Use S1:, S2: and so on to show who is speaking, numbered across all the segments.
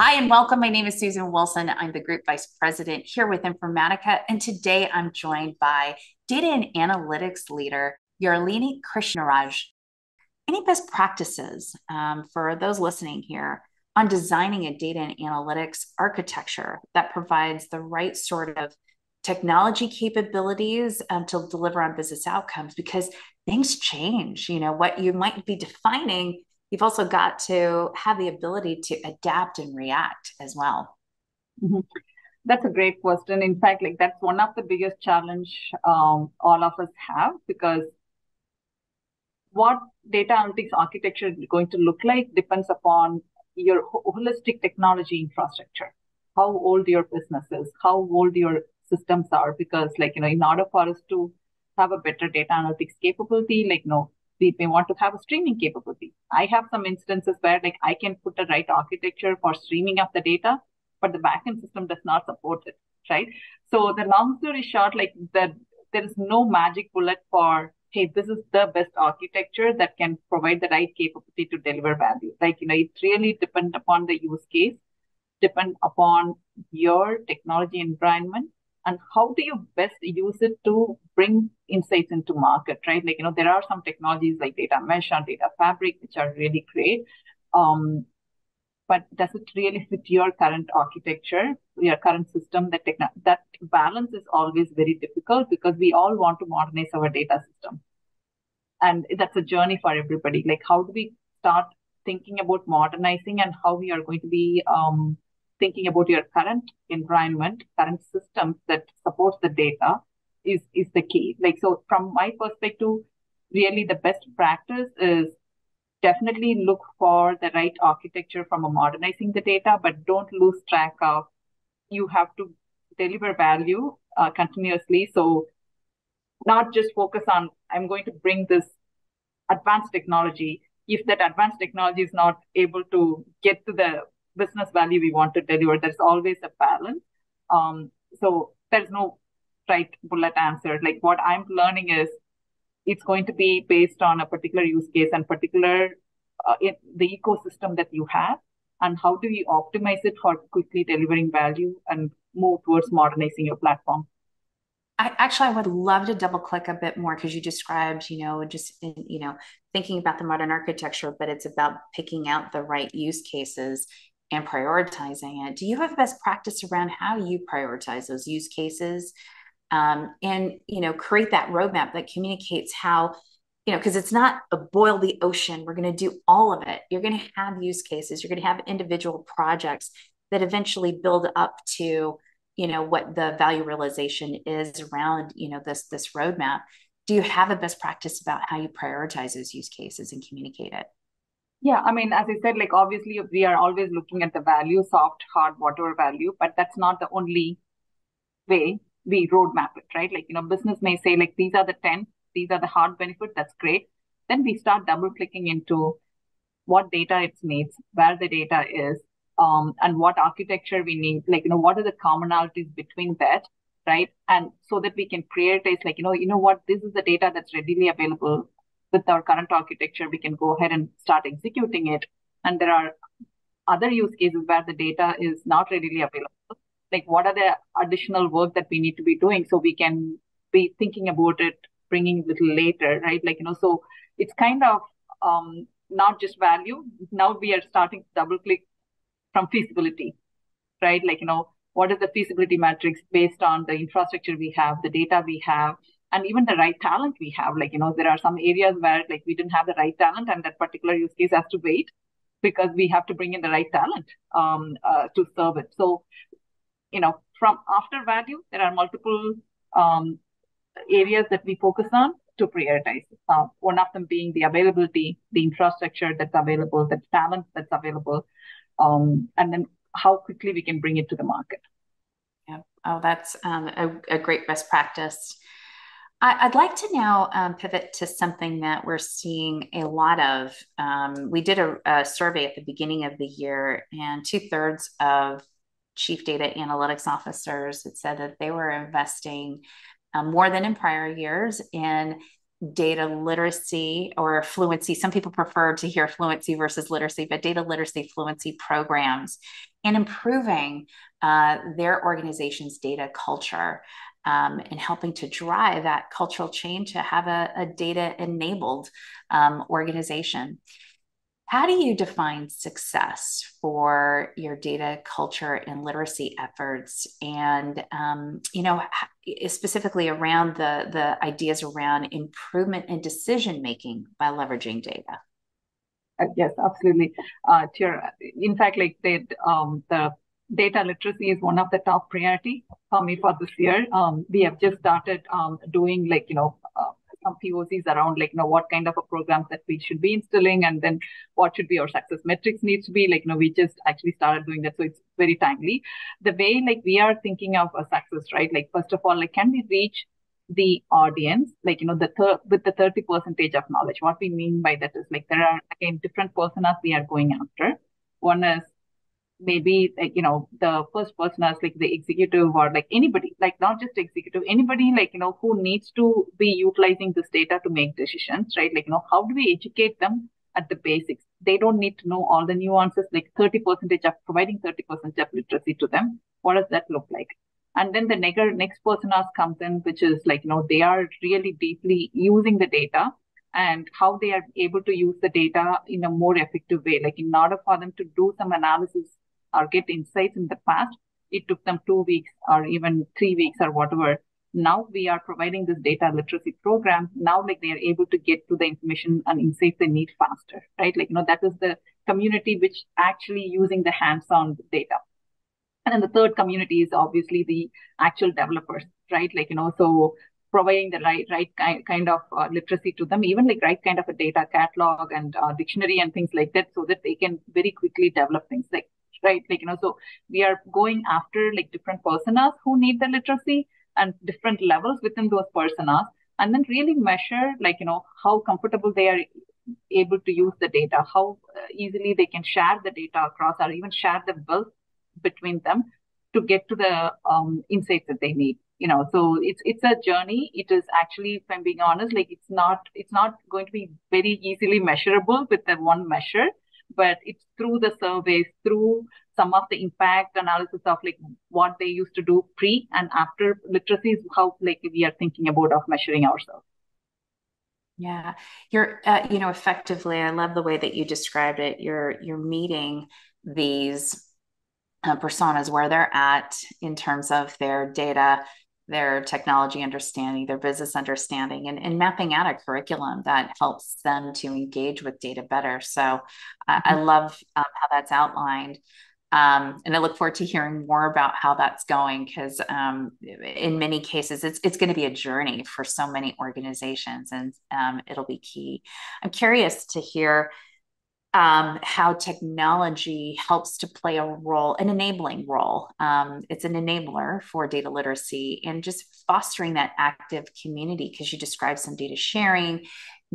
S1: Hi, and welcome. My name is Susan Wilson. I'm the Group Vice President here with Informatica, and today I'm joined by Data and Analytics Leader, Yarlini Krishnaraj. Any best practices um, for those listening here on designing a data and analytics architecture that provides the right sort of technology capabilities um, to deliver on business outcomes because things change. You know, what you might be defining you've also got to have the ability to adapt and react as well.
S2: Mm-hmm. That's a great question. In fact, like that's one of the biggest challenge um, all of us have because what data analytics architecture is going to look like depends upon your holistic technology infrastructure, how old your business is, how old your systems are. Because, like you know, in order for us to have a better data analytics capability, like you know, we may want to have a streaming capability. I have some instances where like I can put the right architecture for streaming of the data, but the backend system does not support it, right? So the long story short, like that there is no magic bullet for hey, this is the best architecture that can provide the right capability to deliver value. Like, you know, it really depends upon the use case, depend upon your technology environment, and how do you best use it to bring insights into market, right? Like, you know, there are some technologies like data mesh and data fabric, which are really great. Um, but does it really fit your current architecture, your current system? That techn- that balance is always very difficult because we all want to modernize our data system, and that's a journey for everybody. Like, how do we start thinking about modernizing and how we are going to be um, thinking about your current environment, current systems that supports the data is is the key. Like so, from my perspective, really the best practice is definitely look for the right architecture from a modernizing the data, but don't lose track of you have to deliver value uh, continuously. So not just focus on I'm going to bring this advanced technology. If that advanced technology is not able to get to the business value we want to deliver, there's always a balance. Um, so there's no right bullet answer. Like what I'm learning is it's going to be based on a particular use case and particular uh, in the ecosystem that you have and how do you optimize it for quickly delivering value and move towards modernizing your platform
S1: I, actually, I would love to double click a bit more because you described, you know, just you know, thinking about the modern architecture, but it's about picking out the right use cases and prioritizing it. Do you have best practice around how you prioritize those use cases um, and you know create that roadmap that communicates how you know because it's not a boil the ocean we're going to do all of it. You're going to have use cases you're going to have individual projects that eventually build up to you know what the value realization is around you know this this roadmap. Do you have a best practice about how you prioritize those use cases and communicate it
S2: yeah i mean as i said like obviously we are always looking at the value soft hard whatever value but that's not the only way we roadmap it, right? Like, you know, business may say, like, these are the 10, these are the hard benefits, that's great. Then we start double clicking into what data it needs, where the data is, um, and what architecture we need, like, you know, what are the commonalities between that, right? And so that we can prioritize, like, you know, you know what, this is the data that's readily available with our current architecture. We can go ahead and start executing it. And there are other use cases where the data is not readily available like what are the additional work that we need to be doing so we can be thinking about it bringing a little later right like you know so it's kind of um, not just value now we are starting to double click from feasibility right like you know what is the feasibility matrix based on the infrastructure we have the data we have and even the right talent we have like you know there are some areas where like we didn't have the right talent and that particular use case has to wait because we have to bring in the right talent um, uh, to serve it so you know, from after value, there are multiple um, areas that we focus on to prioritize. Uh, one of them being the availability, the infrastructure that's available, the talent that's available, um, and then how quickly we can bring it to the market.
S1: Yeah. Oh, that's um, a, a, great best practice. I, would like to now um, pivot to something that we're seeing a lot of. Um, we did a, a survey at the beginning of the year, and two thirds of chief data analytics officers had said that they were investing um, more than in prior years in data literacy or fluency. Some people prefer to hear fluency versus literacy, but data literacy fluency programs and improving uh, their organization's data culture um, and helping to drive that cultural change to have a, a data enabled um, organization. How do you define success for your data culture and literacy efforts? And um, you know, specifically around the the ideas around improvement in decision making by leveraging data.
S2: Uh, yes, absolutely. Uh, in fact, like the um, the data literacy is one of the top priority for me for this year. Um, we have just started um, doing like you know uh, some POCs around like, you know, what kind of a programs that we should be instilling and then what should be our success metrics needs to be like, you know, we just actually started doing that. So it's very timely. The way like we are thinking of a success, right? Like, first of all, like, can we reach the audience, like, you know, the third with the 30 percentage of knowledge? What we mean by that is like, there are again, different personas we are going after. One is maybe like you know the first person as like the executive or like anybody like not just executive anybody like you know who needs to be utilizing this data to make decisions right? Like you know how do we educate them at the basics? They don't need to know all the nuances like 30 percentage of providing 30 percent of literacy to them. What does that look like? And then the next next person as comes in which is like you know they are really deeply using the data and how they are able to use the data in a more effective way. Like in order for them to do some analysis or get insights in the past, it took them two weeks or even three weeks or whatever. Now we are providing this data literacy program. Now, like they are able to get to the information and insights they need faster, right? Like, you know, that is the community which actually using the hands-on data. And then the third community is obviously the actual developers, right? Like, you know, so providing the right right kind, kind of uh, literacy to them, even like right kind of a data catalog and uh, dictionary and things like that, so that they can very quickly develop things. Like right? Like, you know, so we are going after like different personas who need the literacy and different levels within those personas, and then really measure like, you know, how comfortable they are able to use the data, how easily they can share the data across or even share the wealth between them to get to the um, insights that they need you know. So it's it's a journey. It is actually if i'm being honest like it's not it's not going to be very easily measurable with the one measure but it's through the surveys, through some of the impact analysis of like what they used to do pre and after literacy is how like we are thinking about of measuring ourselves.
S1: Yeah, you're uh, you know effectively. I love the way that you described it. You're you're meeting these uh, personas where they're at in terms of their data their technology understanding, their business understanding, and, and mapping out a curriculum that helps them to engage with data better. So mm-hmm. I, I, love um, how that's outlined. Um, and I look forward to hearing more about how that's going because um, in many cases it's it's going to be a journey for so many organizations and um, it'll be key. I'm curious to hear um, how technology helps to play a role, an enabling role. Um, it's an enabler for data literacy and just fostering that active community because you described some data sharing,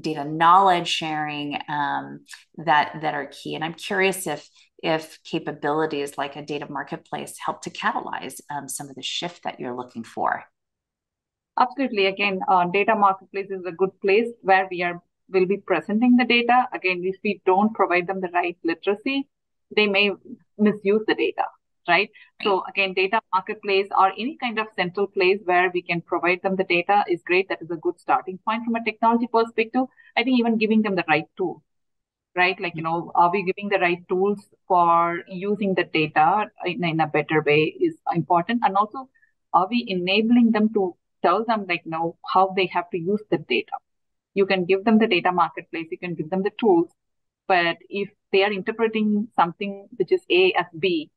S1: data knowledge sharing um, that that are key. And I'm curious if if capabilities like a data marketplace help to catalyze um, some of the shift that you're looking for.
S2: Absolutely. Again, uh, data marketplace is a good place where we are will be presenting the data. Again, if we don't provide them the right literacy, they may misuse the data, right? So again, data marketplace or any kind of central place where we can provide them the data is great. That is a good starting point from a technology perspective. I think even giving them the right tool, right? Like, you know, are we giving the right tools for using the data in, in a better way is important. And also, are we enabling them to tell them like, you know, how they have to use the data? You can give them the data marketplace, you can give them the tools. But if they are interpreting something which is A as B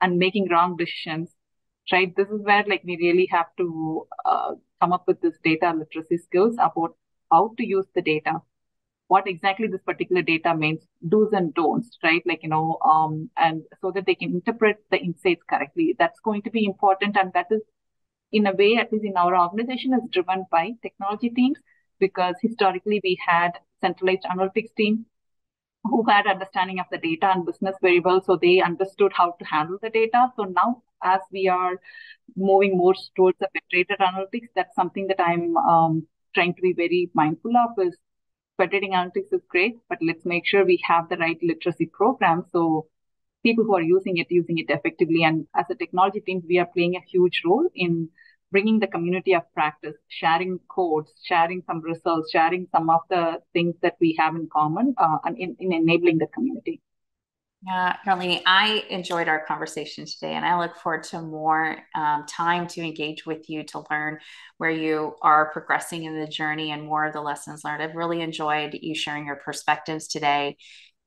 S2: and making wrong decisions, right? This is where like we really have to uh, come up with this data literacy skills about how to use the data, what exactly this particular data means, do's and don'ts, right? Like, you know, um, and so that they can interpret the insights correctly. That's going to be important. And that is in a way, at least in our organization, is driven by technology teams because historically we had centralized analytics team who had understanding of the data and business very well so they understood how to handle the data so now as we are moving more towards the federated analytics that's something that i'm um, trying to be very mindful of is federating analytics is great, but let's make sure we have the right literacy program so people who are using it using it effectively. And as a technology team, we are playing a huge role in bringing the community of practice, sharing codes, sharing some results, sharing some of the things that we have in common, uh, and in, in enabling the community.
S1: Yeah, Yarlini, I enjoyed our conversation today, and I look forward to more um, time to engage with you to learn where you are progressing in the journey and more of the lessons learned. I've really enjoyed you sharing your perspectives today.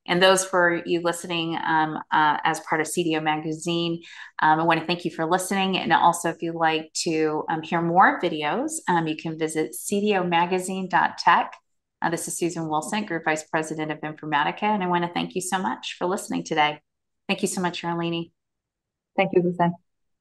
S1: And those for you listening um, uh, as part of CDO Magazine, um, I want to thank you for listening. And also, if you'd like to um, hear more videos, um, you can visit cdomagazine.tech. Uh, this is Susan Wilson, Group Vice President of Informatica, and I want to thank you so much for listening today. Thank you so much, Yarlini.
S2: Thank you, Susan.